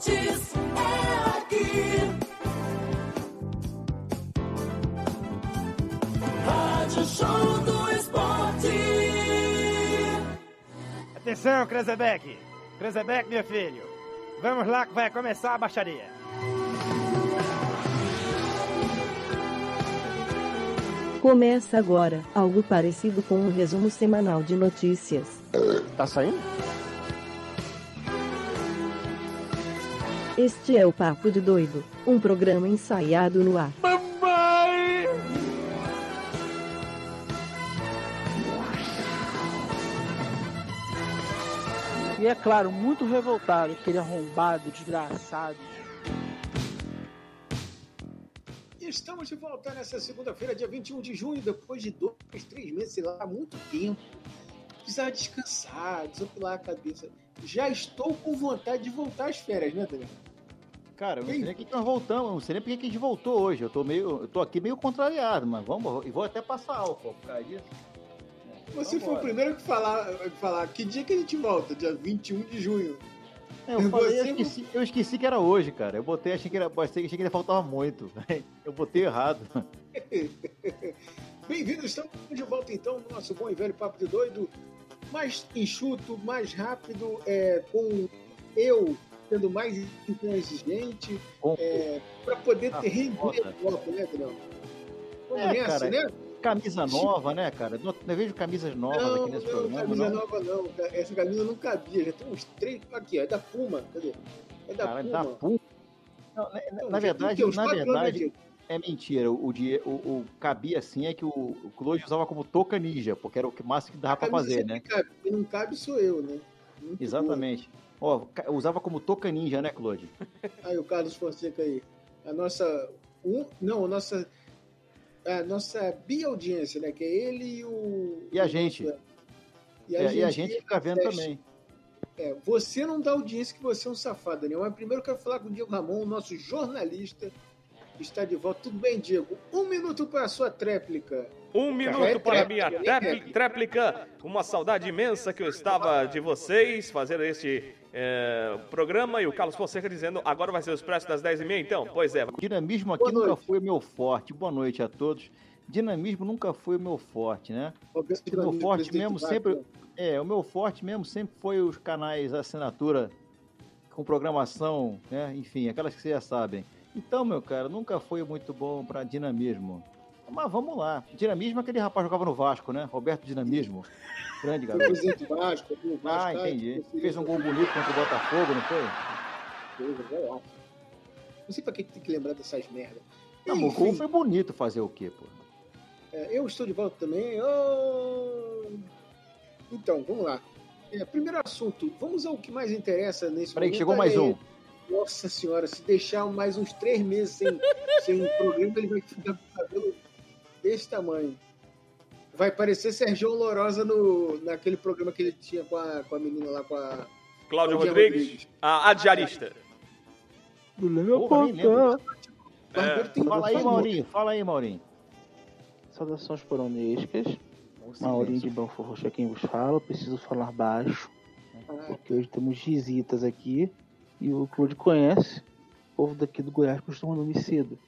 esportes é aqui. Rádio Show do Esporte. Atenção, Krezebeck! Krezebeck, meu filho! Vamos lá que vai começar a baixaria. Começa agora, algo parecido com um resumo semanal de notícias. Tá saindo? Este é o Papo de Doido, um programa ensaiado no ar. Mamãe! E é claro, muito revoltado, aquele arrombado, desgraçado. Estamos de volta nessa segunda-feira, dia 21 de junho, depois de dois, três meses, sei lá, muito tempo. Precisava descansar, desopilar a cabeça. Já estou com vontade de voltar às férias, né, Daniel? Cara, eu não sei nem por que nós voltamos, não sei nem por que a gente voltou hoje. Eu tô meio. Eu tô aqui meio contrariado, mas vamos, e vou até passar álcool por causa disso. Você foi o Vambora. primeiro que falar, que falar que dia que a gente volta? Dia 21 de junho. É, eu, falei, eu, esqueci, eu esqueci que era hoje, cara. Eu botei, achei que era. Achei que ainda faltava muito. Eu botei errado. Bem-vindos, estamos de volta então no nosso bom e velho Papo de Doido. Mais enxuto, mais rápido, é, com eu sendo mais intransigente, é, para poder Ah, ter render foda. o bloco, né, Daniel? Vamos É, nessa, cara, né? Camisa nova, né, cara? Não, não vejo camisas novas Não, aqui nesse não, programa, camisa não. nova não. Essa camisa não cabia. Já tem uns três. Aqui, ó, é da Puma. Cadê? É da Cara, Puma. da Puma. Não, na, Não, na já verdade, na verdade, né, é mentira. O, die- o, o cabia assim é que o, o Claude usava como touca ninja, porque era o que máximo que dava pra camisa fazer, sempre né? Cabe. Quem não cabe sou eu, né? Muito Exatamente. Ó, ca- usava como touca ninja, né, Claude? bom. Aí o Carlos Fonseca aí. A nossa. Um, não, a nossa. A nossa bi-audiência, né? Que é ele e o. E a gente. E a, a- gente, e a gente fica vendo também. É, você não dá audiência que você é um safado, Daniel. Mas primeiro eu quero falar com o Diego Ramon, o nosso jornalista, está de volta. Tudo bem, Diego? Um minuto para a sua tréplica. Um é minuto para a tréplica, minha é trépli- tréplica. tréplica. Uma saudade imensa que eu estava de vocês fazendo este eh, programa. E o Carlos Fonseca dizendo: agora vai ser o Expresso das 10h30, então? Pois é. Dinamismo aqui nunca foi o meu forte. Boa noite a todos. Dinamismo nunca foi o meu forte, né? O meu forte mesmo sempre. É, o meu forte mesmo sempre foi os canais assinatura com programação, né? Enfim, aquelas que vocês já sabem. Então, meu cara, nunca foi muito bom pra dinamismo. Mas vamos lá. Dinamismo é aquele rapaz que jogava no Vasco, né? Roberto Dinamismo. Grande garoto. Vasco, Vasco. Ah, tá? entendi. Fez um gol bonito contra o Botafogo, não foi? Coisa, vai lá. Não sei pra que tem que lembrar dessas merdas. Não, o gol foi bonito fazer o quê, pô? É, eu estou de volta também. Ô! Então, vamos lá. É, primeiro assunto, vamos ao que mais interessa nesse Peraí, momento. que chegou Olha mais aí. um. Nossa senhora, se deixar mais uns três meses sem, sem programa, ele vai ficar com o cabelo desse tamanho. Vai parecer Sergio Lorosa no, naquele programa que ele tinha com a, com a menina lá, com a. Cláudio Rodrigues, Rodrigues. a adiarista. Porra, nem lembro. Barbeiro tem Fala aí, Maurinho. Fala aí, Maurinho. Saudações coronescas. Um Maurinho de. Belfort Roxo é quem vos fala. Preciso falar baixo, porque hoje temos visitas aqui. E o Claude conhece. O povo daqui do Goiás costuma dormir cedo.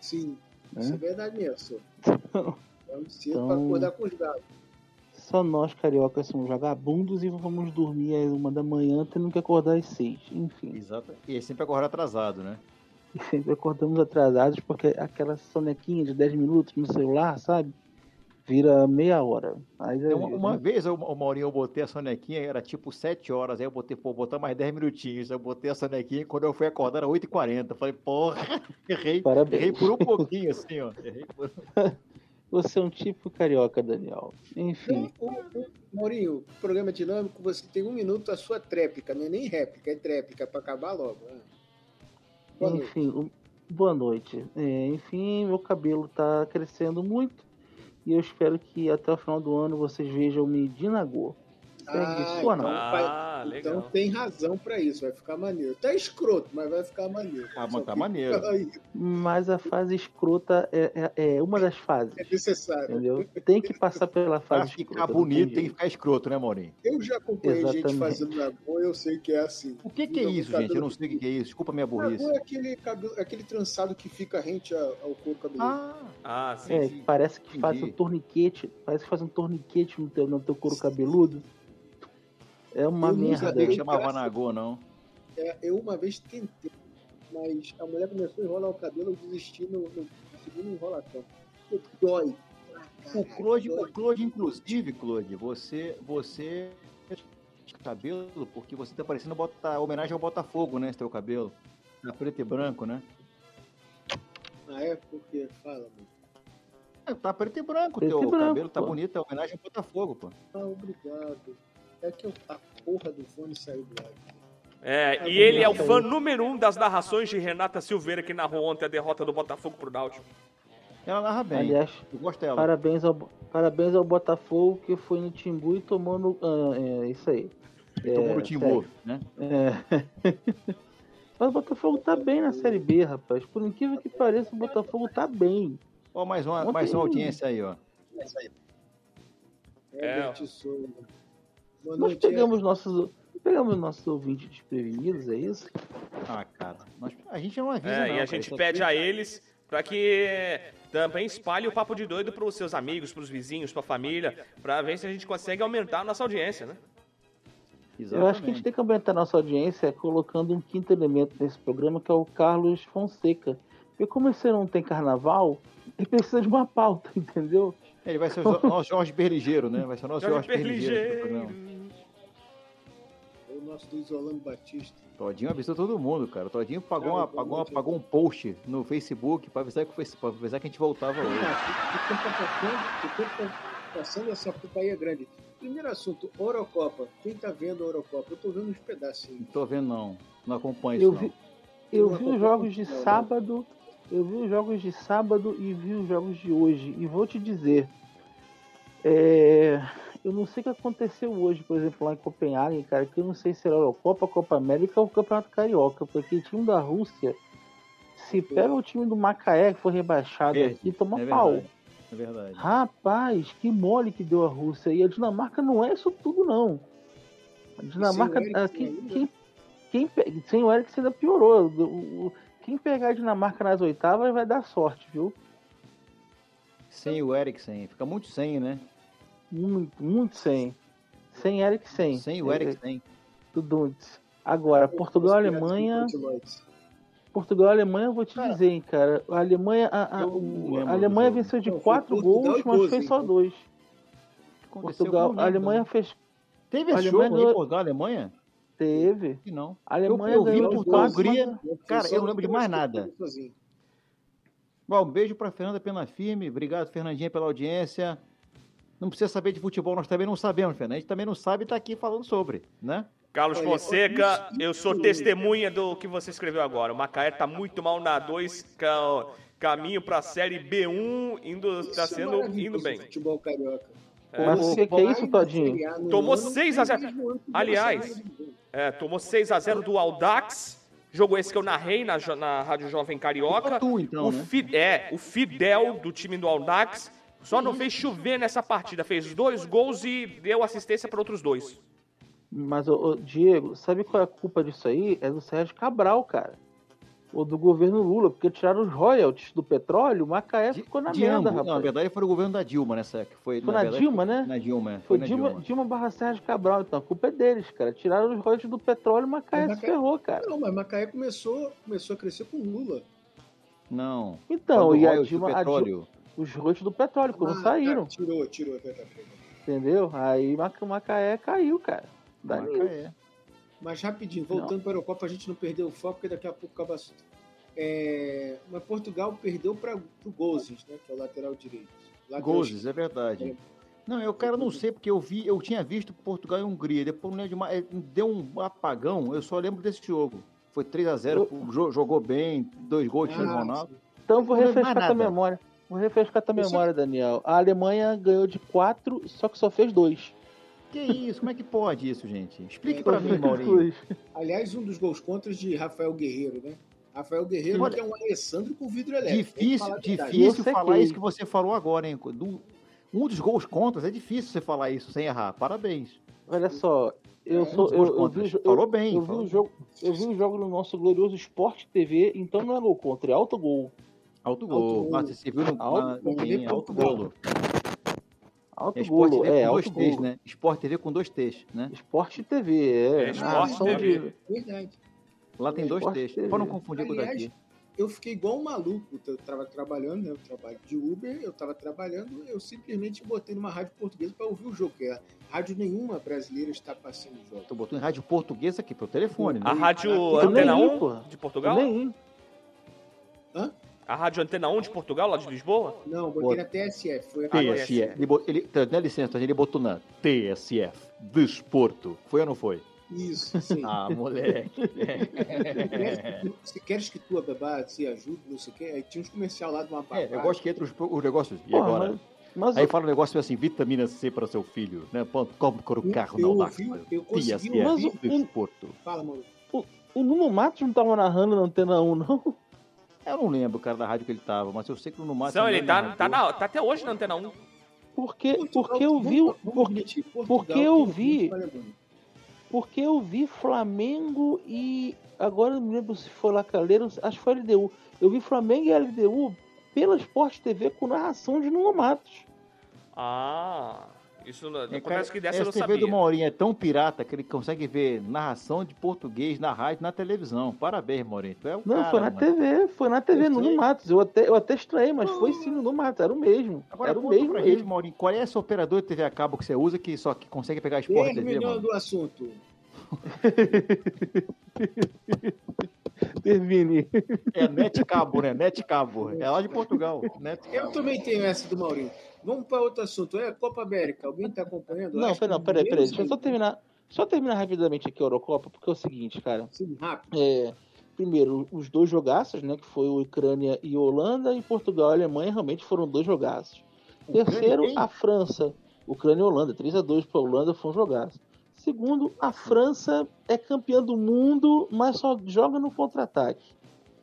Sim, né? isso é verdade mesmo. senhor. Vamos cedo Então- para acordar com os gatos. Só nós cariocas somos vagabundos e vamos dormir às uma da manhã, tendo que acordar às seis. Enfim, Exato. E é sempre agora atrasado, né? e sempre acordamos atrasados porque aquela sonequinha de 10 minutos no celular, sabe? Vira meia hora. Aí já Então, uma, uma né? vez, o Maurinho, eu botei a sonequinha, era tipo 7 horas, aí eu botei, pô, botar mais 10 minutinhos. Eu botei a sonequinha e quando eu fui acordar era 8h40. Falei, porra, errei. Parabéns. Errei por um pouquinho, assim, ó. Errei por... Você é um tipo carioca, Daniel. Enfim, O- o- Maurinho, programa dinâmico, você tem um minuto a sua tréplica, não é nem réplica, é tréplica para acabar logo. né? Boa noite. enfim, o- boa noite. É, enfim, meu cabelo tá crescendo muito e eu espero que até o final do ano vocês vejam-me de Nagô. Então, não. Ah, vai- legal. então tem razão pra isso, vai ficar maneiro. Tá escroto, mas vai ficar maneiro. Ah, mas tá que- maneiro. Aí, Mas a fase escrota é, é, é uma das fases. É necessário. Entendeu? Tem que passar pela Pra fase ficar escrota. não bonito tem que ficar escroto, né, Maurinho? Eu já acompanhei gente Exatamente. fazendo Nagô, eu sei que é assim. O que, que é Não, isso, cabelo- gente? Eu não sei o que, que é isso. Desculpa a minha burrice. Nagô é aquele, cabelo, aquele trançado que fica rente ao couro cabeludo. Ah, Ah, sim, É, sim. parece que Entendi. faz um torniquete, parece que faz um torniquete no teu, no teu couro cabeludo. É uma Eu não merda. Eu- chamava graças- Nagô, não. É, eu uma vez tentei, mas a mulher começou a enrolar o cabelo, eu desisti no, no segundo enrolação. Porque Dói. O Claude, o Claude, inclusive, Claude, você, você cabelo porque você tá parecendo botar homenagem ao Botafogo, né? Esse teu cabelo. Tá preto e branco, né? Ah, é? Porque fala, mano. É, tá preto e branco o Preto teu e branco, cabelo, tá pô. bonito, é homenagem ao Botafogo, pô. Ah, obrigado. É que a porra do fone saiu do ar. É, e ele é o fã número um das narrações de Renata Silveira, que narrou ontem a derrota do Botafogo pro Náutico. Ela narra bem. Aliás, Eu gosto dela. parabéns ao, parabéns ao Botafogo que foi no Timbu e tomou no. ah, é, isso aí. Tomou no é, Timbu, né? É. Mas o Botafogo tá bem na Série B, rapaz. Por incrível que pareça, o Botafogo tá bem. Ó, mais uma, Ontem- mais uma audiência aí, ó. Herbert Souza. Boa Nós noite, pegamos nossos, pegamos nossos ouvintes desprevenidos, é isso? Ah, cara. nós- a gente não avisa, É, não, e a cara. gente pede a eles para que também espalhe o papo de doido pros seus amigos, pros vizinhos, pra família, pra ver se a gente consegue aumentar a nossa audiência, né? Eu acho que a gente tem que aumentar nossa audiência colocando um quinto elemento nesse programa, que é o Carlos Fonseca. Porque como esse não tem carnaval, ele precisa de uma pauta, entendeu? Ele vai ser o nosso Jorge Berligeiro, né? Vai ser o nosso Jorge, Jorge Berligeiro. Perligeiro. O nosso do Isolano Batista. Todinho avisou todo mundo, cara. Todinho pagou, uma, pagou, uma- pagou um post no Facebook pra avisar que, foi, pra avisar que a gente voltava hoje. Ah, o tempo tá passando, o tempo tá passando, essa culpa aí é grande. Primeiro assunto, Eurocopa. Quem tá vendo a Eurocopa? Eu tô vendo uns pedacinhos. Não tô vendo, não. Não acompanho Eu isso, vi, não. eu vi os jogos de sábado, eu vi os jogos de sábado e vi os jogos de hoje. E vou te dizer, é, eu não sei o que aconteceu hoje, por exemplo, lá em Copenhague, cara, que eu não sei se era a Eurocopa, Copa América ou o Campeonato Carioca, porque o time da Rússia, se pega o time do Macaé, que foi rebaixado Perde, aqui, toma É pau. verdade. É verdade. Rapaz, que mole que deu a Rússia. E a Dinamarca não é isso tudo, não. A Dinamarca. Ah, quem, ainda? quem, quem, pe- sem o Eriksen ainda piorou. O- o- Quem pegar a Dinamarca nas oitavas vai dar sorte, viu? Sem o Eriksen. Fica muito sem, né? Muito, muito sem. Sem Eriksen. Sem o Eriksen. Do Duntz. Agora, Portugal e Alemanha. Portugal e Alemanha, eu vou te Cara, dizer, hein, cara. A Alemanha, a, a- a Alemanha venceu de foi quatro Portugal gols, mas fez só dois. O que aconteceu? Portugal, Eu não a Alemanha fez. Teve esse Alemanha jogo aí, ganhou- Portugal, Alemanha? Teve. Que não. A Alemanha eu vi ganhou de Portugal, quatro. Hungria. mas- Cara, eu não lembro de mais nada. Bom, um beijo pra Fernanda Pena Firme. Obrigado, Fernandinha, pela audiência. Não precisa saber de futebol, nós também não sabemos, Fernanda. A gente também não sabe e tá aqui falando sobre, né? Carlos Fonseca, eu sou testemunha do que você escreveu agora. O Macaé tá muito mal na 2, caminho pra Série B1, indo, tá Isso é sendo indo bem. Futebol carioca. Mas o que, que é isso, Todinho? Tomou 6 a 0. Aliás, É, tomou 6 a 0 do Aldax. Jogo esse que eu narrei na, na Rádio Jovem Carioca. Tu, então, o né? É, o Fidel do time do Aldax só não fez chover nessa partida. Fez dois gols e deu assistência para outros dois. Mas, ô, ô, Diego, sabe qual é a culpa disso aí? É do Sérgio Cabral, cara. Ou do governo Lula, porque tiraram os royalties do petróleo, o Macaé ficou na de merda, ambos. rapaz. Não, na verdade foi o governo da Dilma nessa época. Foi, Foi na verdade, Dilma, né? Na Dilma, é. Foi na Dilma, Dilma. Dilma barra Sérgio Cabral, então a culpa é deles, cara. Tiraram os royalties do petróleo e o Macaé Mas se Macaé- ferrou, cara. Não, mas Macaé começou, começou a crescer com Lula. Não. Então, e a royalties do Dilma, a Dilma, petróleo. os royalties do petróleo, quando Ah, saíram, tá, tirou, tirou. Tá, tá, tá. entendeu? Aí Maca- o Macaé caiu, cara. Nisso. Macaé. Mas rapidinho, voltando para a Eurocopa, a gente não perdeu o foco, porque daqui a pouco acaba. É... Mas Portugal perdeu para o Gozes, né? Que é o lateral direito. Lateral Gozes, é verdade. Não, eu, cara, não sei, porque eu vi, eu tinha visto Portugal e Hungria, depois não lembro de mais, deu um apagão, eu só lembro desse jogo. Foi 3x0, jogou bem, dois gols, Cristiano Ah, Ronaldo. Então vou Não lembro refrescar nada. memória. Vou refrescar tua Eu só- memória, Daniel. A Alemanha ganhou de 4, só que só fez dois. Que isso? Como é que pode isso, gente? Explique É, pra mim, Maurinho. Aliás, um dos gols contras de Rafael Guerreiro, né? Rafael Guerreiro Olha, que é um Alessandro com vidro elétrico. Difícil, falar difícil falar que- isso que você falou agora, hein? Do- um dos gols contras é difícil você falar isso sem errar. Parabéns. Olha só, eu É, sou. um Eu, eu vi, Falou bem. eu vi falou o jogo. Eu vi o jogo no nosso glorioso Sport TV, então não é gol contra, é alto gol. Alto gol. gol. Ah, você viu no Alto na- gol. em alto golo. Alto É Sport gol, TV é, com alto dois T's, né? Sport TV com dois T's, né? Sport TV, é. É, Sport TV. de- Verdade. Lá tem dois Sport T's. TV. Pra não confundir com o Aliás, daqui. eu fiquei igual um maluco. Eu tava trabalhando, né? Eu trabalho de Uber, eu tava trabalhando, eu simplesmente botei numa rádio portuguesa para ouvir o jogo, que a rádio nenhuma brasileira está passando o jogo. Tu botou em rádio portuguesa aqui, pro telefone, A né? rádio Eu Antena nem ia, 1 porra. de Portugal? Nem. A rádio Antena 1 de Portugal, lá de Lisboa? Não, botei na TSF. Foi a TSF. Ele, bo- ele, tá, dá licença, ele botou na TSF, Desporto. Foi ou não foi? Isso, sim. Ah, moleque. Se queres que tua babá se ajude, não sei o quê, aí tinha uns comercial lá de uma babá. É, eu gosto que entre os, os negócios. E Porra, agora? mas, mas Aí fala um negócio assim, vitamina C para seu filho, né? Ponto, Como com o carro eu não dá. eu consegui Mas o- Desporto. Fala, mano. o Nuno Matos não tava narrando na Antena 1, não? Eu não lembro, cara, da rádio que ele tava, mas eu sei que no Mato... Não, ele tá, tá, na- tá até hoje na Antena 1. Porque, porque eu vi. Porque, porque eu tem vi- porque eu vi Flamengo e. Agora eu não me lembro se foi Lacaleiro, acho que foi LDU. Eu vi Flamengo e LDU pela Sport TV com narração de Nuno Matos. Ah, isso não, É, cara, que dessa eu não essa TV do sabia. Maurinho é tão pirata que ele consegue ver narração de português na rádio e na televisão. Parabéns, Maurinho. Tu é o Não, cara, foi na mano. TV, foi na TV, Eu Nuno sei. Matos. Eu até, eu até estranhei, mas foi sim Nuno Matos, era o mesmo. Agora era o mesmo pra gente, mesmo. Maurinho, qual é esse operador de TV a cabo que você usa que só que consegue pegar Sport TV, Terminando mano? o assunto. Termine. É Net Cabo, né? Net Cabo. É lá de Portugal. Net Eu Cabo. também tenho essa do Maurinho. Vamos para outro assunto. É a Copa América. Alguém está acompanhando? Não, peraí, peraí, Deixa eu só terminar. Só terminar rapidamente aqui a Eurocopa, porque é o seguinte, cara. Sim, rápido. É, primeiro, os dois jogaços, né? Que foi o Ucrânia e Holanda, e Portugal e Alemanha realmente foram dois jogaços. Terceiro, a França. Ucrânia e Holanda. 3x2 para a Holanda foi um jogaço. Segundo, a França é campeã do mundo, mas só joga no contra-ataque.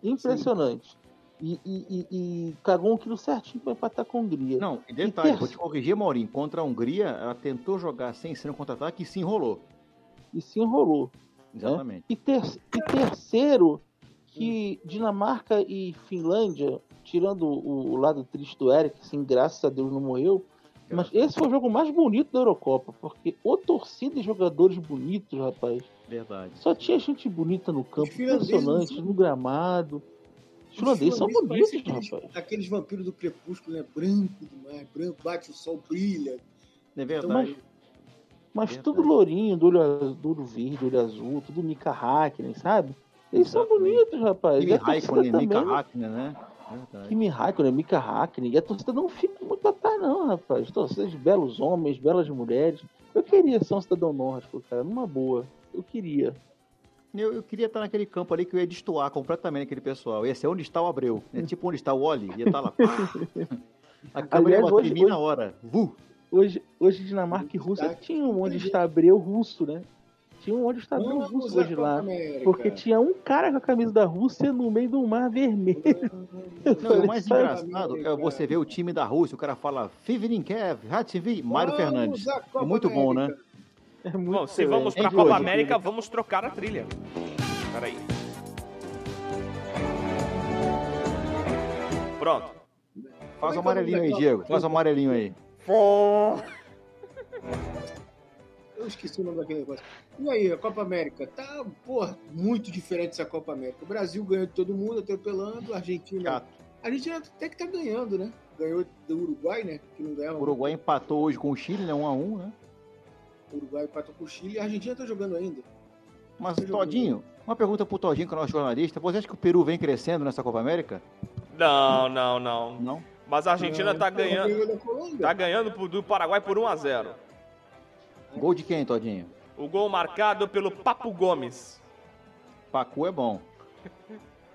Impressionante. E, e, e, e cagou um quilo certinho para empatar com a Hungria. Não, e detalhe, ter- vou te corrigir, Maurinho. Contra a Hungria, ela tentou jogar sem ser no contra-ataque e se enrolou. E se enrolou. Exatamente. E, ter, e terceiro, que Dinamarca e Finlândia, tirando o, lado triste do Eric, assim, graças a Deus não morreu, mas esse foi o jogo mais bonito da Eurocopa, porque o torcida e jogadores bonitos, rapaz. Verdade. Só tinha gente bonita no campo, impressionante, são- no gramado. Os finlandeses são bonitos, aqueles, rapaz. aqueles vampiros do crepúsculo, né? Branco demais. Branco, bate o sol, brilha. É Então, verdade. Mas Verdade. tudo lourinho, do olho, do olho verde, olho azul, tudo Mika Hakkinen, sabe? Eles são bonitos, rapaz. Kimi Raikkonen, Mika. Hakkinen, né? Verdade. Kimi Raikkonen, Mika Hakkinen, e a torcida não fica muito atrás não, rapaz. Torcida de belos homens, belas mulheres. Eu queria ser um cidadão nórdico, cara, numa boa. Eu queria. Eu, eu queria estar naquele campo ali que eu ia destoar completamente aquele pessoal. Ia ser onde está o Abreu. É tipo onde está o Oli. Ia estar lá. pá. A câmera Aliás, ia bater em hoje- mim hoje- na hora. Vu. Hoje, hoje Dinamarca e Rússia tinham um onde está Abreu russo, né? Tinha um onde está Abreu russo hoje lá. América. Porque tinha um cara com a camisa da Rússia no meio do mar vermelho. Não, o mais engraçado é você ver o time da Rússia. O cara fala Fivirinkev, Hatzivi, Mário Fernandes. É muito bom, né? É muito Bom, se vamos pra Hein, Copa Claude? América, vamos trocar a trilha. Peraí. Pronto. Faz o é é amarelinho aí, Diego. Faz o amarelinho aí. Eu esqueci o nome daquele negócio. E aí, a Copa América? Tá, porra, muito diferente essa Copa América. O Brasil ganhou de todo mundo, atropelando. A Argentina. Chato. A Argentina até que tá ganhando, né? Ganhou do Uruguai, né? Que não ganhava. O Uruguai empatou hoje com o Chile, né? 1 a 1 né? O Uruguai empatou com o Chile e a Argentina tá jogando ainda. Mas, Tá jogando. Todinho, uma pergunta pro Todinho, que é o nosso jornalista. Você acha que o Peru vem crescendo nessa Copa América? Não, não, não. Não? Mas a Argentina tá Ah, ganhando, tá ganhando pro- do Paraguai por 1 a 0. Gol de quem, Todinho? O gol marcado pelo Papo Gomes. Pacu é bom.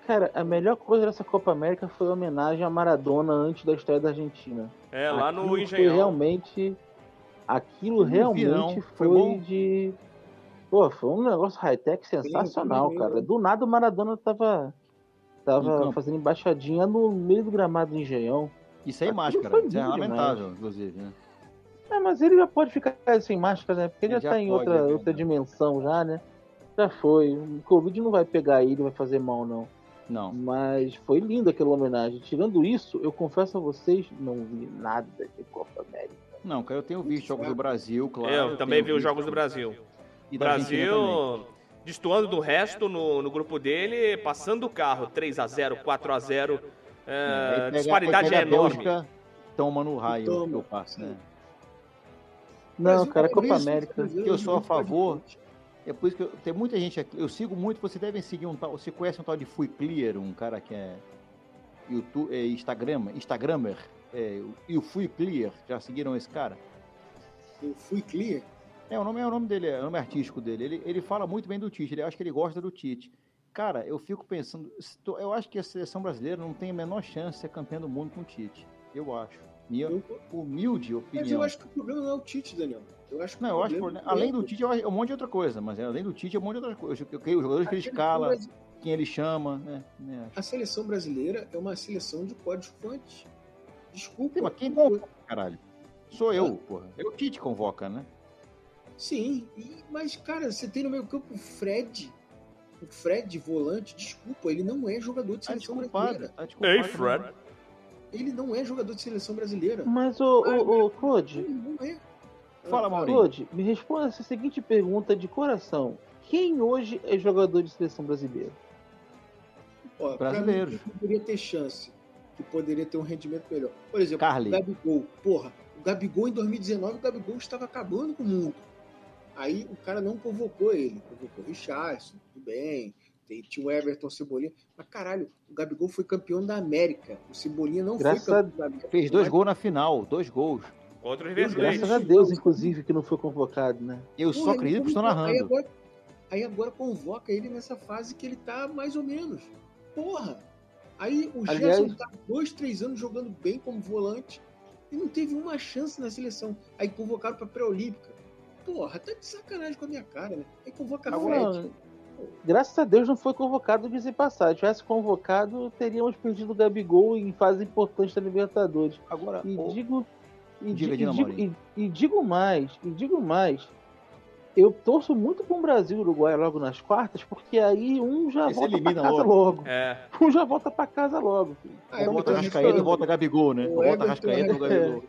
Cara, a melhor coisa dessa Copa América foi a homenagem a Maradona antes da história da Argentina. É, lá no Aquilo Foi Engenhão. realmente Aquilo realmente. Foi foi, de. Pô, foi um negócio high-tech sensacional, foi cara. mesmo. Do nada o Maradona tava. Tava fazendo embaixadinha no meio do gramado do Engenhão. Isso aí, Aquilo máscara. Isso é lindo lamentável, inclusive, né? É, mas ele já pode ficar sem máscara, né? Porque ele Ele já já tá em outra, é outra dimensão já, né? Já foi. O Covid não vai pegar ele, vai fazer mal, não. Não. Mas foi linda aquela homenagem. Tirando isso, eu confesso a vocês, não vi nada de Copa América. Não, cara, eu tenho visto jogos do Brasil, claro. eu também tenho vi os jogos do Brasil. E também. Brasil destoando do resto no, no grupo dele, passando o carro 3 a 0 4 a 0 É, é, pega- disparidade é a enorme. Bélgica, toma no raio Toma. que eu passo, né? Não, o cara, Copa Brasil- América. Brasil que eu sou a favor. É por isso que eu- tem muita gente aqui. Eu sigo muito, vocês devem seguir um tal. Você conhece um tal de Fui Clear, um cara que é YouTube, é Instagram, Instagrammer. É, e o Fui Clear, já seguiram esse cara? Eu fui clear. É, o nome é o nome dele, é o nome artístico dele. Ele, ele fala muito bem do Tite, ele acho que ele gosta do Tite. Cara, eu fico pensando, eu acho que a seleção brasileira não tem a menor chance de ser campeã do mundo com o Tite. Eu acho. Minha Eu- humilde Mas opinião. eu acho que o problema não é o Tite, Daniel. Eu acho que Não, eu acho que problema além é do Tite, eu é um monte de outra coisa, mas além do Tite é um monte de outra coisa. Eu os jogadores que ele escala, quem ele chama, né? né? A seleção brasileira é uma seleção de fontes. Desculpa. Mas quem convoca, caralho? Sou eu, porra. É o Tite que convoca, né? Sim, e- mas, cara, você tem no meio campo o Fred. O Fred, volante, desculpa, ele não é jogador de Tá seleção desculpado. brasileira. Tá. Ei, Fred. Ele não é jogador de seleção brasileira. Mas, ô, ô, ô, Claude, não é. Fala, Maurinho. Claude, me responda essa seguinte pergunta de coração. Quem hoje é jogador de seleção brasileira? Ó, Brasileiros. mim, poderia ter chance, que poderia ter um rendimento melhor. Por exemplo, Carly. o Gabigol. Porra, o Gabigol em 2019, o Gabigol estava acabando com o mundo. Aí o cara não convocou ele. Convocou o Richardson, tudo bem. Tem, tinha o Everton Cebolinha. Mas caralho, o Gabigol foi campeão da América. O Cebolinha não Graças foi campeão da América. Fez dois gols na final, dois gols. Contra o Plate. Graças a Deus, inclusive, que não foi convocado, né? Eu Porra, só acredito que estou convoca- Aí narrando. agora, aí agora convoca ele nessa fase que ele tá mais ou menos. Porra! Aí o Aliás- Gerson tá dois, três anos jogando bem como volante e não teve uma chance na seleção. Aí convocaram pra pré-olímpica. Porra, tá de sacanagem com a minha cara, né? Aí convoca Agora, Fred. graças a Deus não foi convocado de passar. Se tivesse convocado, teríamos perdido o Gabigol em fase importante da Libertadores. Agora, E o- digo. E, Diga, di- diga, e digo, e- e digo mais, e digo mais. Eu torço muito com o Brasil e Uruguai logo nas quartas, porque aí um já Esse volta pra elimina casa logo. logo. É. Um já volta pra casa logo. filho. Ah, é Então, bota muito Rascaeta e volta Gabigol, né? O Bota Everton Rascaeta e o é- Gabigol.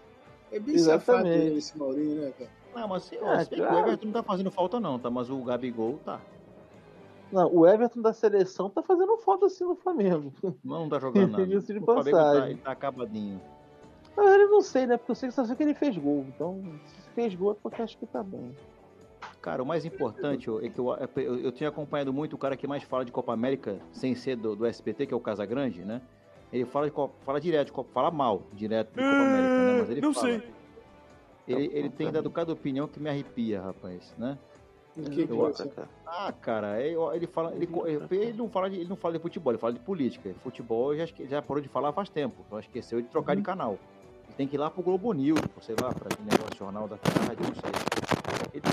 É bem safado Exatamente. esse Maurinho, né, cara? Não, mas se, Ah, se bem que o claro. Everton não tá fazendo falta não, tá? Mas o Gabigol tá. Não, o Everton da seleção tá fazendo falta assim no Flamengo. Não, não tá jogando nada. Diga-se de o Flamengo tá, passagem. ele tá acabadinho. Ah, eu não sei, né? Porque eu sei que só sei que ele fez gol. Então, se fez gol é porque acho que tá bem. Cara, o mais importante é que eu, eu, eu tenho acompanhado muito o cara que mais fala de Copa América, sem ser do, do SPT, que é o Casagrande, né? Ele fala, de Copa, fala direto, Copa, fala mal direto de Copa América, né? Mas ele não fala. sei. Ele, ele tem dado cada opinião que me arrepia, rapaz, né? O que que Eu é? Ah, cara, ele, ele fala, ele, ele não fala de, ele não fala de futebol, ele fala de política. Futebol já, já parou de falar faz tempo, só esqueceu de trocar de canal. Ele tem que ir lá pro Globo News, sei lá, para aquele negócio jornal da tarde, não sei. Ele,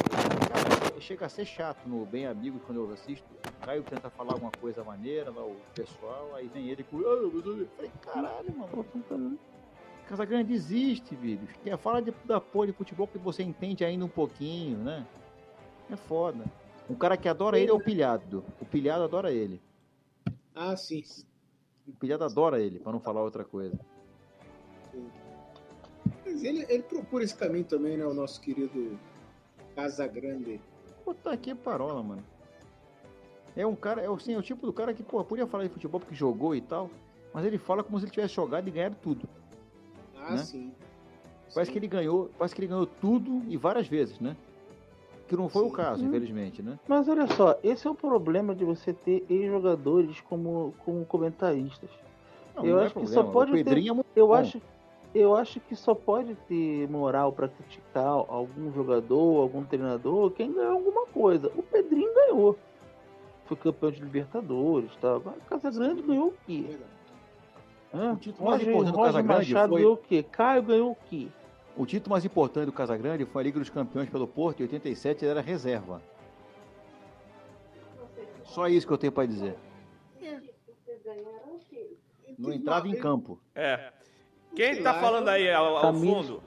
chega a ser chato no Bem Amigos quando eu assisto. O Caio tenta falar alguma coisa maneira o pessoal, aí vem ele com. "Ah, eu-" falei, caralho, mano. Casagrande existe, vídeos. Quer fala de, da porra de futebol que você entende ainda um pouquinho, né? É foda. Um cara que adora ele é o Pilhado. O Pilhado adora ele. Ah, sim. O Pilhado adora ele, pra não falar outra coisa. Mas ele, ele procura esse caminho também, né? O nosso querido Casagrande. Puta que parola, mano. É um cara, é, assim, é o tipo do cara que, pô, podia falar de futebol porque jogou e tal, mas ele fala como se ele tivesse jogado e ganhado tudo. Ah, Né? sim. Parece que ele ganhou, parece que ele ganhou tudo e várias vezes, né? Que não foi o Sim. caso, infelizmente, né? Mas olha só, esse é o problema de você ter ex-jogadores como, como comentaristas. Não, Eu não é acho que problema. só pode o ter- Pedrinho é muito Eu bom. acho, eu acho que só pode ter moral pra criticar algum jogador, algum treinador, quem ganhou alguma coisa. O Pedrinho ganhou. Foi campeão de Libertadores, tá? O Casagrande ganhou o quê? Hã? O título mais Roger, importante do Roger Casagrande Machado foi- ganhou o quê? Caio ganhou o quê? O título mais importante do Casagrande foi a Liga dos Campeões pelo Porto, em 87 ele era reserva. Só isso que eu tenho para dizer. Não entrava em campo. É. Quem tá falando aí ao, ao Tamires. fundo?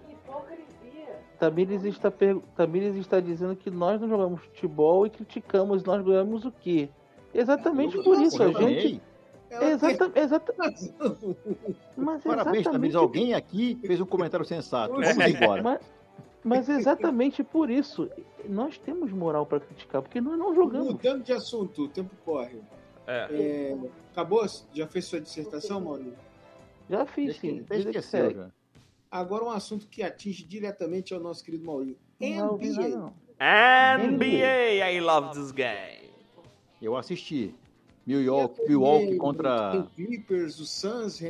Tamires está, per... Tamires está dizendo que nós não jogamos futebol e criticamos, nós ganhamos o quê? Exatamente Eu- por isso, a gente. Ela Exata... Mas Parabéns, exatamente... Tamires. Alguém aqui fez um comentário sensato. Vamos embora. Mas, mas exatamente por isso, nós temos moral para criticar, porque nós não jogamos. Mudando de assunto, o tempo corre. É. É, acabou? Já fez sua dissertação, Maurício? Já fiz, sim. até Vida que esqueceu já. Agora um assunto que atinge diretamente ao nosso querido. Não nada, NBA. não. NBA, I love this game. Eu assisti. Milwaukee, NBA, Milwaukee contra. Tem o Clippers, o Suns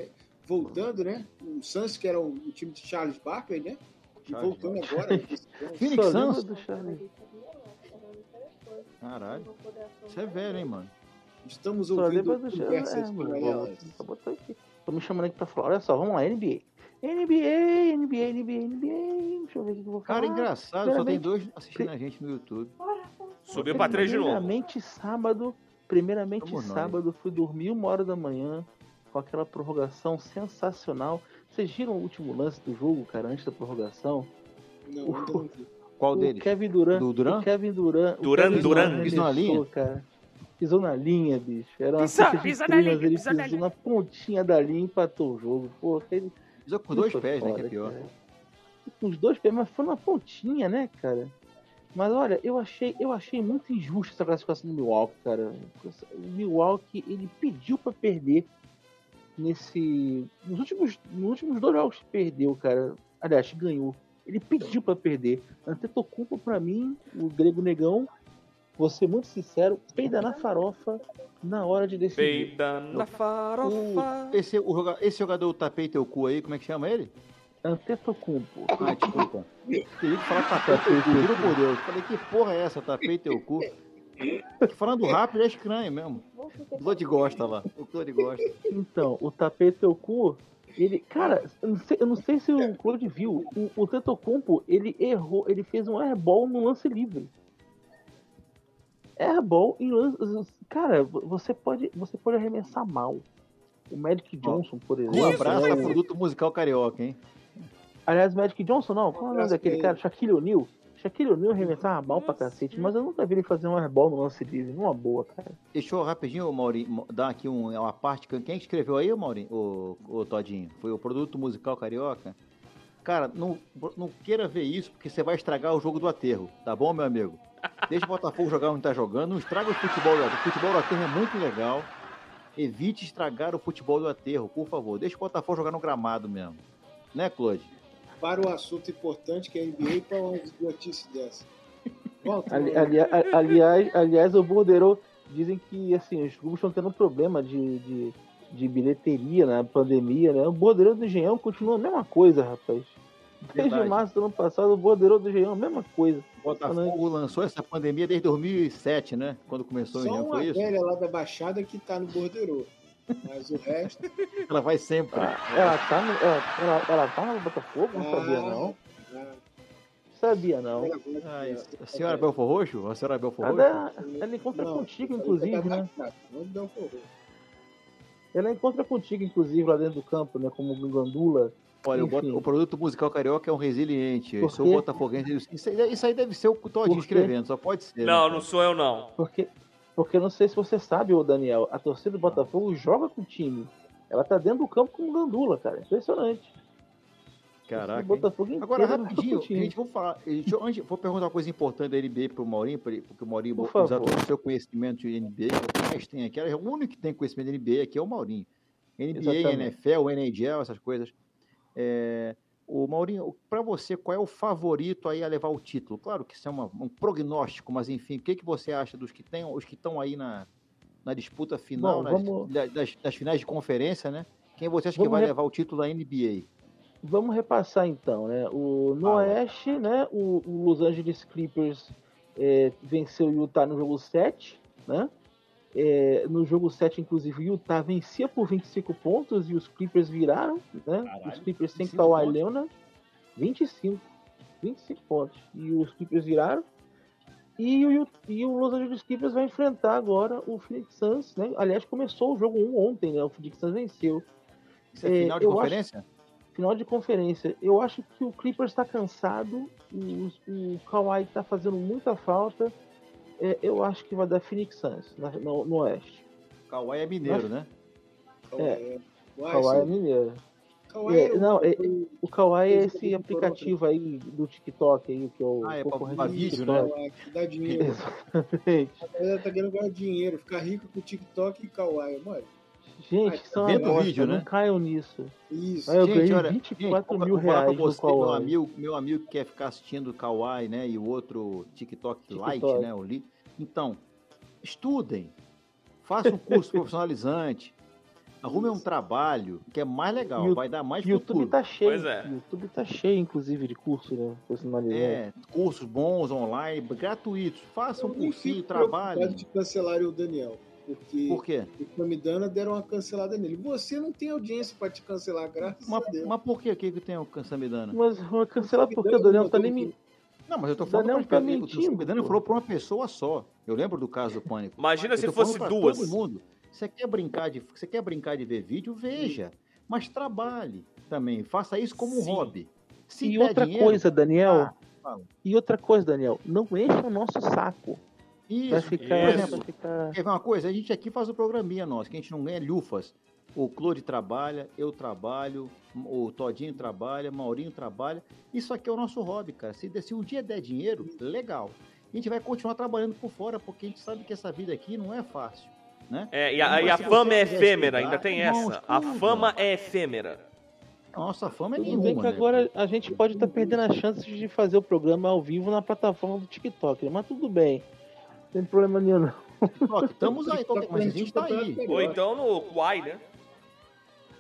voltando, né? O Suns, que era o, o time de Charles Barkley, né? E Charles voltando agora. Phoenix Suns? Caralho. Isso é velho, hein, mano? Estamos Só ouvindo lembra do Charlie. É, conversas mano, paralelas. só botou aqui. Tô me chamando aqui pra falar. Olha só, vamos lá, NBA. NBA, NBA, NBA, NBA. Deixa eu ver o que eu vou falar. Cara, engraçado, só tem dois assistindo a gente no YouTube. Subiu pra três de novo. Primeiramente, sábado. Primeiramente, nós. sábado, fui dormir uma hora da manhã com aquela prorrogação sensacional. Vocês viram o último lance do jogo, cara, antes da prorrogação? Não, ainda não. Qual o deles? Kevin Durant. Do Duran? O Kevin Durant. o Duran, Kevin Duran. Durant na arremessou, linha? Cara. Pisou na linha, bicho. Era uma Pisou, pisou na linha, ele pisou na pisou linha. na pontinha da linha e empatou o jogo. Pô, ele Pisou com dois pés, né? Que é pior. cara. Com os dois pés, mas foi na pontinha, né, cara? Mas olha, eu achei, eu achei muito injusta essa classificação do Milwaukee, cara. O Milwaukee, ele pediu pra perder nesse. Nos últimos, nos últimos dois jogos que perdeu, cara. Aliás, ganhou. Ele pediu pra perder. Antetokounmpo, pra mim, o grego negão, vou ser muito sincero, peida na farofa na hora de decidir. Peida na O, farofa. esse, o esse jogador tapei teu cu aí, como é que chama ele? Antetokounmpo. Ah, desculpa. Queria que falar tapei teu cu, juro por Deus. Falei, que porra é essa? Tapei teu cu. Falando rápido é estranho mesmo. O Claude gosta lá. O Claude gosta. Então, o tapete teu cu, ele. Cara, eu não sei, eu não sei se o Claude viu. O, o Tetocumpo, ele errou, ele fez um airball no lance livre. Airball em lance. Cara, você pode, você pode arremessar mal. O Magic Johnson, por exemplo. Um abraço a produto musical carioca, hein? Aliás, Magic Johnson não, qual é o nome daquele cara? Shaquille O'Neal. Shaquille O'Neal arremessava mal pra cacete, mas eu nunca vi ele fazer um airball no lance livre. Numa boa, cara. Deixa eu rapidinho, Maurinho, dar aqui um, uma parte. Quem que escreveu aí, Maurinho? O, o Todinho? Foi o produto musical carioca? Cara, não, não queira ver isso, porque você vai estragar o jogo do aterro, tá bom, meu amigo? Deixa o Botafogo jogar onde tá jogando, não estraga o futebol do aterro. O futebol do aterro é muito legal. Evite estragar o futebol do aterro, por favor. Deixa o Botafogo jogar no gramado mesmo. Né, Claude? Para o assunto importante que é a NBA para uma notícia dessa. Volta, Ali- ali- aliás, aliás, o Bordeiro dizem que assim, os clubes estão tendo problema de, de, de bilheteria na pandemia, né? O Bordeiro do Engenhão continua a mesma coisa, rapaz. Desde Verdade. março do ano passado, o Bordeiro do Engenhão, a mesma coisa. O Botafogo lançou essa pandemia desde 2007, né? Quando começou o Só Engenho, uma foi isso? velha lá da Baixada que tá no borderô. Mas o resto. Ela vai sempre. Ela tá no, ela, ela, ela tá no Botafogo? Não sabia, não. Ah, Sabia, não. Ah, a senhora Belfor Roxo? A senhora Belfor Roxo? Ela, ela encontra Não, contigo, inclusive, tá né? Não deu forró. Ela encontra contigo, inclusive, lá dentro do campo, né? Como Gandula. Olha, o, Enfim. o produto musical carioca é um resiliente. Eu sou botafoguense. Isso, aí- isso aí deve ser o Todinho quê? escrevendo, só pode ser. Não, né, não sou eu não. Porque, porque eu não sei se você sabe, ô Daniel, a torcida do Botafogo joga com o time. Ela tá dentro do campo com o Gandula, cara. Impressionante. Caraca. Agora, rapidinho, gente, vamos falar. Eu, antes, vou perguntar uma coisa importante da NBA pro Maurinho, pra ele- porque o Maurinho Por usa todo o seu conhecimento de NBA, que é o que mais tem aqui. O único que tem conhecimento de NBA aqui é o Maurinho. NBA, Exatamente. NFL, NHL, essas coisas. É, o Maurinho, para você, qual é o favorito aí a levar o título? Claro que isso é uma- um prognóstico, mas enfim, o que, que você acha dos que tem, os que estão aí na, na disputa final, Bom, nas, vamos- da- das, das finais de conferência, né? Quem você acha que Vamos vai re- levar o título da NBA? Vamos repassar então, né? O, no Fala. Oeste, né? O, o Los Angeles Clippers é, venceu o Utah no jogo 7, né? É, no jogo 7, inclusive, o Utah vencia por 25 pontos e os Clippers viraram, né? Caralho, os Clippers sem 25 Kawhi? Leonard. 25. 25 pontos. E os Clippers viraram. E o, e o Los Angeles Clippers vai enfrentar agora o Phoenix Suns, né? Aliás, começou o jogo 1 ontem, né? O Phoenix Suns venceu. Isso é É, final de conferência? Final de conferência. Eu acho que o Clippers está cansado. O, o Kawhi está fazendo muita falta. É, eu acho que vai dar Phoenix Suns na- no, no Oeste. Kawhi é mineiro, né? É. Kawhi é mineiro. Kawhi É, é o- não, é- o Kawhi é esse aplicativo aí do TikTok aí, que é o Ah, é pra- vídeo. Kawhi, que dá dinheiro. Exatamente. A galera tá querendo ganhar dinheiro, ficar rico com TikTok e Kawaii, mano. Gente, são vendo o uma vídeo, não né? caiam nisso. Isso. Aí eu Gente, ganhei olha, 24 gente, mil vou falar pra reais no você, meu amigo, meu amigo que quer ficar assistindo o Kawaii, né? E o outro TikTok, Lite, TikTok. né? O Li... Então, estudem. Façam um curso profissionalizante. Arrumem um trabalho que é mais legal, o- vai dar mais O YouTube futuro. tá cheio. Pois é. O YouTube tá cheio, inclusive, de curso, né? Personalizado. É, cursos bons online, gratuitos. Façam um cursinho, preocupado de cancelarem o Daniel. Porque Por quê? o Famidana deram uma cancelada nele. Você não tem audiência pra te cancelar, graças Mas, a Deus. mas por quê? O que, que tem o Samidana? Mas vou cancelar porque o Daniel tá nem me. Não, mas eu tô falando Daniel pra tá mim. O pô. falou pra uma pessoa só. Eu lembro do caso do Pânico. Imagina Eu se fosse duas. Todo mundo. Você quer brincar de, você quer brincar de ver vídeo, veja, mas trabalhe também. Faça isso como um Sim. hobby. Se E outra dinheiro, coisa, Daniel. ah. E outra coisa, Daniel. Não encha o nosso saco. Vai isso. ficar. isso. Vai ficar... Quer ver uma coisa? A gente aqui faz o programinha nosso, que a gente não ganha lufas. O Claude trabalha, eu trabalho, o Todinho trabalha, Maurinho trabalha. Isso aqui é o nosso hobby, cara. Se, se um dia der dinheiro, legal. A gente vai continuar trabalhando por fora, porque a gente sabe que essa vida aqui não é fácil, né? É, e a, e a fama é efêmera, ainda tem essa. A fama é efêmera. A nossa fama é Tudo nenhuma, bem que né? agora a gente pode estar perdendo a chance de fazer o programa ao vivo na plataforma do TikTok, né? mas tudo bem. Não tem problema nenhum, não. Ó, Estamos aí, Tá mas a gente tá aí. Ou então no Quai, né?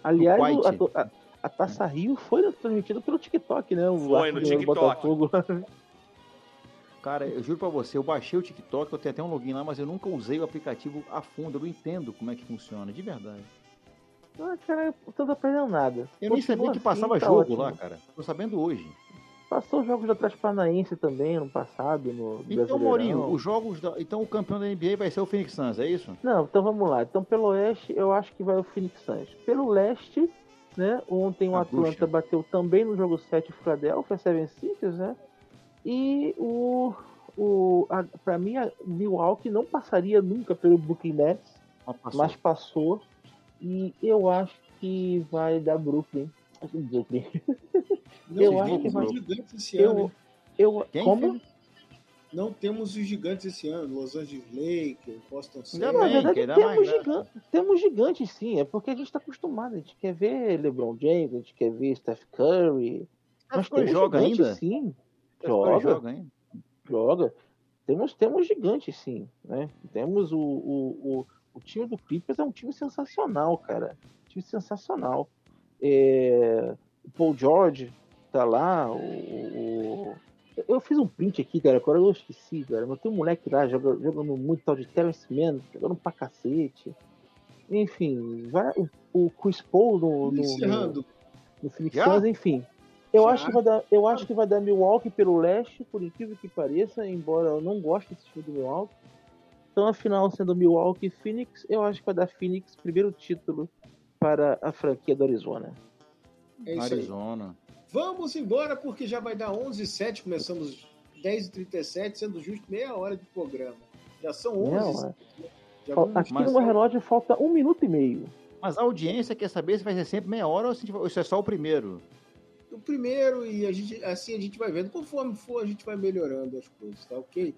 Aliás, o- a, a- a Taça Rio foi transmitida pelo TikTok, né? O Foi no TikTok. Botafogo. Cara, eu juro pra você, eu baixei o TikTok, eu tenho até um login lá, mas eu nunca usei o aplicativo a fundo, eu não entendo como é que funciona, de verdade. Ah, cara, eu tô aprendendo nada. Eu nem Continua sabia que assim, passava tá jogo ótimo. lá, cara. Tô sabendo hoje. Passou os jogos da Atlético Paranaense também, no passado, no Então. Maurinho, os jogos da... Então o campeão da NBA vai ser o Phoenix Suns, é isso? Não, então vamos lá. Então, pelo oeste, eu acho que vai o Phoenix Suns. Pelo leste, né? Ontem o A Atlanta bruxa. bateu também no jogo 7 o Philadelphia 76ers, né? E o. o a, pra mim, a Milwaukee não passaria nunca pelo Brooklyn Nets, Ó, passou. mas passou. E eu acho que vai dar Brooklyn. Não Eu temos acho que vai- os gigantes esse ano. Eu, hein? eu, Quem, como? Não temos os gigantes esse ano. Los Angeles Lakers, Boston Ainda Na Celtics. bem, verdade, que dá temos, mais temos gigantes, sim. É porque a gente está acostumado. A gente quer ver LeBron James, a gente quer ver Steph Curry. Mas Curry temos joga gigantes, ainda? sim. Joga, joga, hein? joga. Temos, temos gigantes, sim. Né? Temos o, o, o, o time do Clippers é um time sensacional, cara. Um time sensacional. É, o Paul George tá lá. O, o- eu fiz um print aqui, cara. Agora eu esqueci, cara. Mas tem um moleque lá jogando, jogando muito tal de Terrence Mann, jogando pra cacete. Enfim, vai, o, o Chris Paul no, no, no, no Phoenix Já? Suns, enfim. Eu Já? acho, que vai dar, eu acho que vai dar Milwaukee pelo leste, por incrível que pareça, embora eu não goste desse time do Milwaukee. Então a final sendo Milwaukee e Phoenix, eu acho que vai dar Phoenix primeiro título para a franquia do Arizona. É isso aí. Arizona. Vamos embora porque já vai dar 11 h 07 começamos 10h37, sendo justo meia hora de programa. Já são 11 Não, já vamos- Aqui mas- no meu relógio falta um minuto e meio. Mas a audiência quer saber se vai ser sempre meia hora ou se ou isso é só o primeiro. o primeiro e a gente, assim a gente vai vendo. Conforme for, a gente vai melhorando as coisas, tá ok?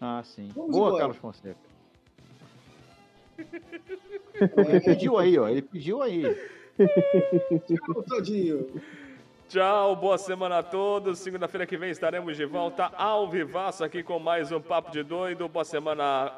Ah, sim. Vamos Boa, embora. Carlos Fonseca. Ele pediu aí, ó. Ele pediu aí. tchau, Todinho. Tchau, boa semana a todos. Segunda-feira que vem estaremos de volta ao vivaço aqui com mais um Papo de Doido. Boa semana,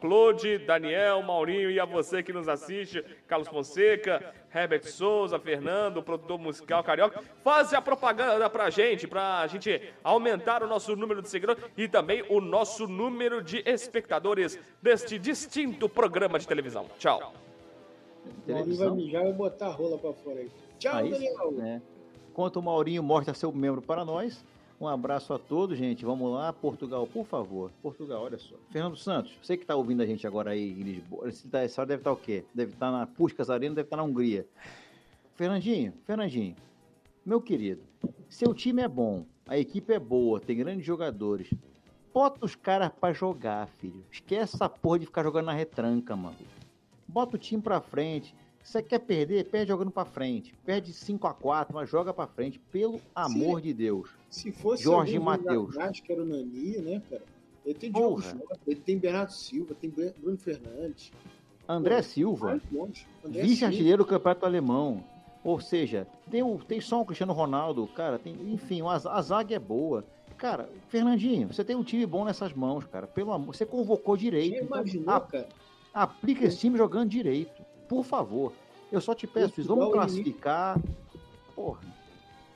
Claude, Daniel, Maurinho e a você que nos assiste, Carlos Fonseca, Herbert Souza, Fernando, produtor musical carioca. Faze a propaganda pra gente, pra gente aumentar o nosso número de seguidores e também o nosso número de espectadores deste distinto programa de televisão. Tchau. Maurinho vai Televisão. mijar e botar a rola pra fora aí. Tchau, Aí, Daniel. né? enquanto o Maurinho mostra seu membro para nós, um abraço a todos, gente. Vamos lá, Portugal, por favor. Portugal, olha só. Fernando Santos, você que está ouvindo a gente agora aí em Lisboa, tá- essa hora deve estar o quê? Deve estar na Puskas Arena, deve estar na Hungria. Fernandinho, Fernandinho, meu querido, seu time é bom, a equipe é boa, tem grandes jogadores. Bota os caras pra jogar, filho. Esquece essa porra de ficar jogando na retranca, mano. Bota o time pra frente. Você quer perder? Perde jogando pra frente. Perde 5 a 4 mas joga pra frente. Pelo amor de Deus. Se fosse Jorge Mateus. atrás, que era o Nani, né, cara? Ele tem Diogo ele tem Bernardo Silva, tem Bru- Bruno Fernandes. André Pô, Silva, vice-artilheiro do Campeonato Alemão. Ou seja, tem, o, tem só o Cristiano Ronaldo, cara. Tem, enfim, a, a zaga é boa. Cara, Fernandinho, você tem um time bom nessas mãos, cara. Pelo amor, você convocou direito. Quem Então, imaginou, a- cara? aplica esse time jogando direito. Por favor. Eu só te peço isso. Vamos Portugal classificar. Porra.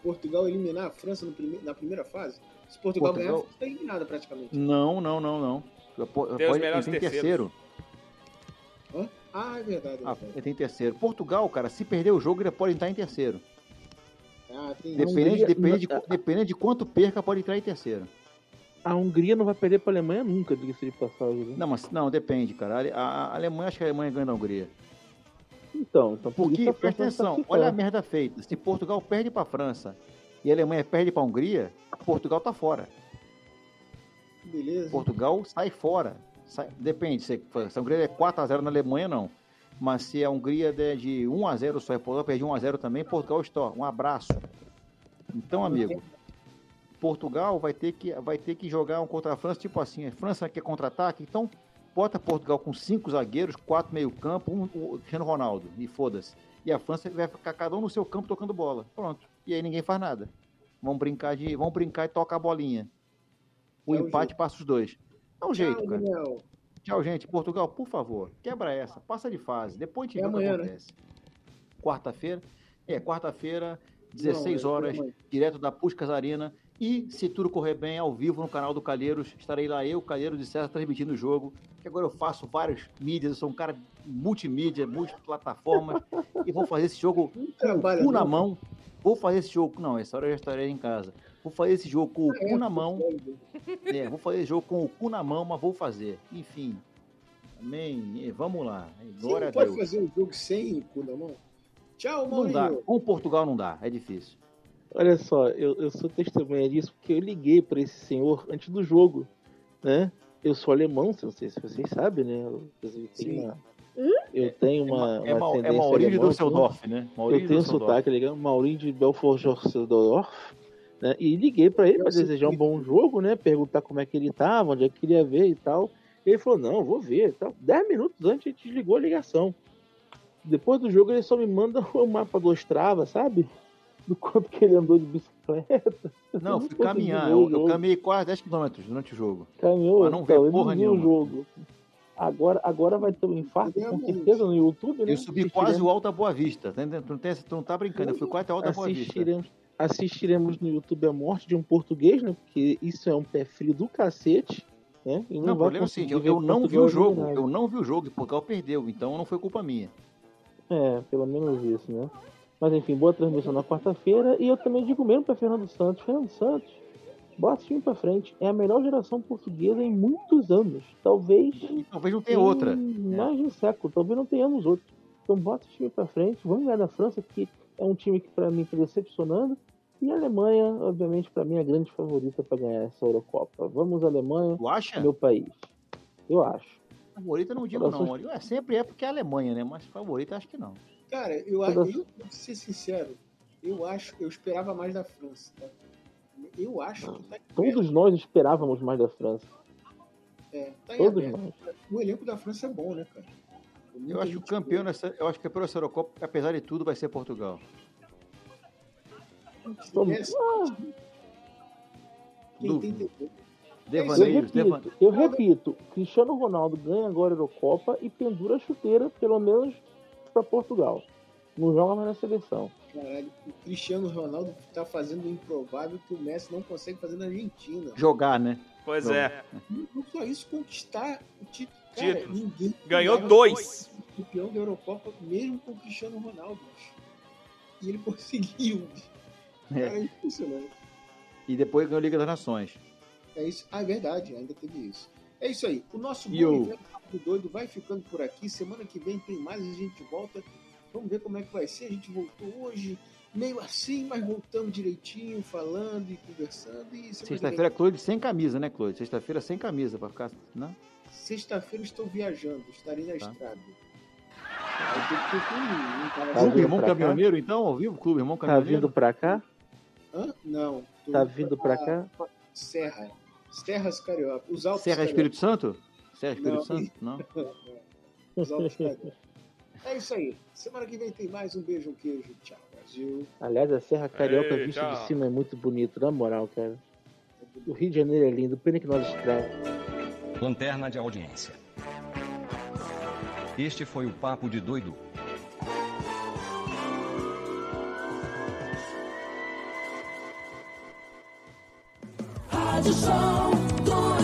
Portugal eliminar a França no prime- na primeira fase? Se Portugal, Portugal- ganhar, a França tá eliminada praticamente. Não, não, não, não. Tem os melhores tem terceiro. Hã? Ah, é verdade. É Ah, verdade. ele tem terceiro. Portugal, cara, se perder o jogo, ele pode entrar em terceiro. Ah, tem Dependendo, Hungria- depende, de, não- dependendo de quanto perca, pode entrar em terceiro. A Hungria não vai perder pra Alemanha nunca, diga-se de passagem. né? Não, mas não, depende, cara. A, a- a Alemanha, acho que a Alemanha ganha da Hungria. Então, então por Porque, isso a presta França vai atenção, classificar. olha a merda feita. Se Portugal perde pra França e a Alemanha perde pra Hungria, Portugal tá fora. Beleza. Portugal sai fora. Sai- depende, se, se a Hungria é 4x0 na Alemanha, não. Mas se a Hungria der de 1x0 só e Portugal perde 1x0 também, Portugal está. Um abraço. Então, amigo, Portugal vai ter que, vai ter que jogar um contra a França, tipo assim, a França quer contra-ataque, então bota Portugal com cinco zagueiros, quatro meio-campo, um o Cristiano Ronaldo, e foda-se. E a França vai ficar cada um no seu campo tocando bola. Pronto. E aí ninguém faz nada. Vamos brincar de. Vamos brincar e toca a bolinha. O É empate jeito. passa os dois. É um jeito, Tchau, cara. Daniel. Tchau, gente. Portugal, por favor, quebra essa, passa de fase. Depois a gente É vê o que né? acontece. Quarta-feira. É, quarta-feira, 16 Não, é horas, direto da Puscas Arena. E, se tudo correr bem, ao vivo no canal do Calheiros, estarei lá eu, Calheiros e César, transmitindo o jogo. Que agora eu faço vários mídias, eu sou um cara multimídia, multiplataformas, e vou fazer esse jogo com o cu na não. mão. Vou fazer esse jogo. Não, essa hora eu já estarei em casa. Vou fazer esse jogo com o cu na mão. É, vou fazer esse jogo com o cu na mão, mas vou fazer. Enfim. Amém. E vamos lá. Você Glória não a pode fazer um jogo sem cu na mão? Tchau, Não dá. Com Portugal não dá. É difícil. Olha só, eu, eu sou testemunha disso porque eu liguei pra esse senhor antes do jogo, né? Eu sou alemão, não sei se vocês sabem, né? Eu, eu tenho uma, eu tenho uma, é, uma Ma- é ascendência Maurício de alemã, Düsseldorf, né? Maurício Eu tenho de Düsseldorf. sotaque legal, Maurinho de Belfort Düsseldorf, né? E liguei pra ele sei desejar um bom jogo, né? Perguntar como é que ele tava, onde é que queria ver e tal. Ele falou, não, vou ver e tal. Dez minutos antes a gente desligou a ligação. Depois do jogo ele só me manda o mapa do Ostrava, sabe? Do quanto que ele andou de bicicleta. Não, fui caminhar. ver Eu, o eu caminhei quase 10 km durante o jogo. Caminhou, Mas não então, ele porra não o nenhuma. jogo. Agora, agora vai ter um infarto, com certeza, no YouTube, né? Eu subi quase o Alta Boa Vista. tá entendendo? Tu não, tem- tu não tá brincando. Eu fui quase até o Alta Boa Vista. assistiremos, assistiremos no YouTube a morte de um português, né? Porque isso é um pé frio do cacete. Né? E Não, o vai problema é o seguinte, eu, ver eu não vi o jogo, eu não vi o jogo e Portugal perdeu, então não foi culpa minha. É, pelo menos isso, né? Mas enfim, boa transmissão na quarta-feira. E eu também digo mesmo pra Fernando Santos. Fernando Santos, bota esse time pra frente. É a melhor geração portuguesa em muitos anos. Talvez talvez não tenha outra. mais de um século. Talvez não tenhamos outro. Então bota esse time pra frente. Vamos ganhar da França, que é um time que pra mim tá decepcionando. E a Alemanha, obviamente, pra mim é a grande favorita pra ganhar essa Eurocopa. Vamos, Alemanha, Tu acha? meu país. Eu acho. Favorita não digo Corações- não. É, sempre é porque é a Alemanha, né? Mas favorita acho que não. Cara, eu eu, pra ser sincero, eu acho, eu esperava mais da França, tá? Eu acho que tá Todos nós esperávamos mais da França. É, tá Todos nós. O elenco da França é bom, né, cara? Eu acho que o campeão boa. dessa, eu acho que dessa Eurocopa, apesar de tudo, vai ser Portugal. Vamos- É, Ah, quem eu devan... repito, eu repito, Cristiano Ronaldo ganha agora a Eurocopa e pendura a chuteira, pelo menos pra Portugal. Não joga mais na seleção. Caralho, o Cristiano Ronaldo tá fazendo o improvável que o Messi não consegue fazer na Argentina. jogar, né? Pois Não. é. Não só isso, conquistar o título. Cara, ninguém Ganhou dois. campeão da Eurocopa mesmo com o Cristiano Ronaldo. E ele conseguiu. bicho. Cara, é impressionante. E depois ganhou a Liga das Nações. É isso. Ah, é verdade, ainda teve isso. É isso aí. O nosso bom doido vai ficando por aqui. Semana que vem tem mais, a gente volta. Vamos ver como é que vai ser. A gente voltou hoje, meio assim, mas voltamos direitinho, falando e conversando. E Sexta-feira, Claude sem camisa, né, Claude? Sexta-feira sem camisa, pra ficar. Né? vem- Sexta-feira estou viajando, estarei na Tá. estrada. Tá Clube Irmão pra cá? Caminhoneiro, então, ao vivo? Clube Irmão Tá Caminhoneiro? vindo pra cá? Hã? Não. Tá vindo pra cá? Serra. Serras Carioca. Os Alpes Serra Carioca. Espírito Santo? Serra Espírito Não. Santo? Não. Os Alpes Carioca. É isso aí. Semana que vem tem mais. Um beijo, um queijo. Tchau, Brasil. Aliás, a Serra Carioca Ei, vista de cima é muito bonito, na moral, cara. O Rio de Janeiro é lindo, pena que nós estragamos. Lanterna de audiência. Este foi o Papo de Doido. Rádio Show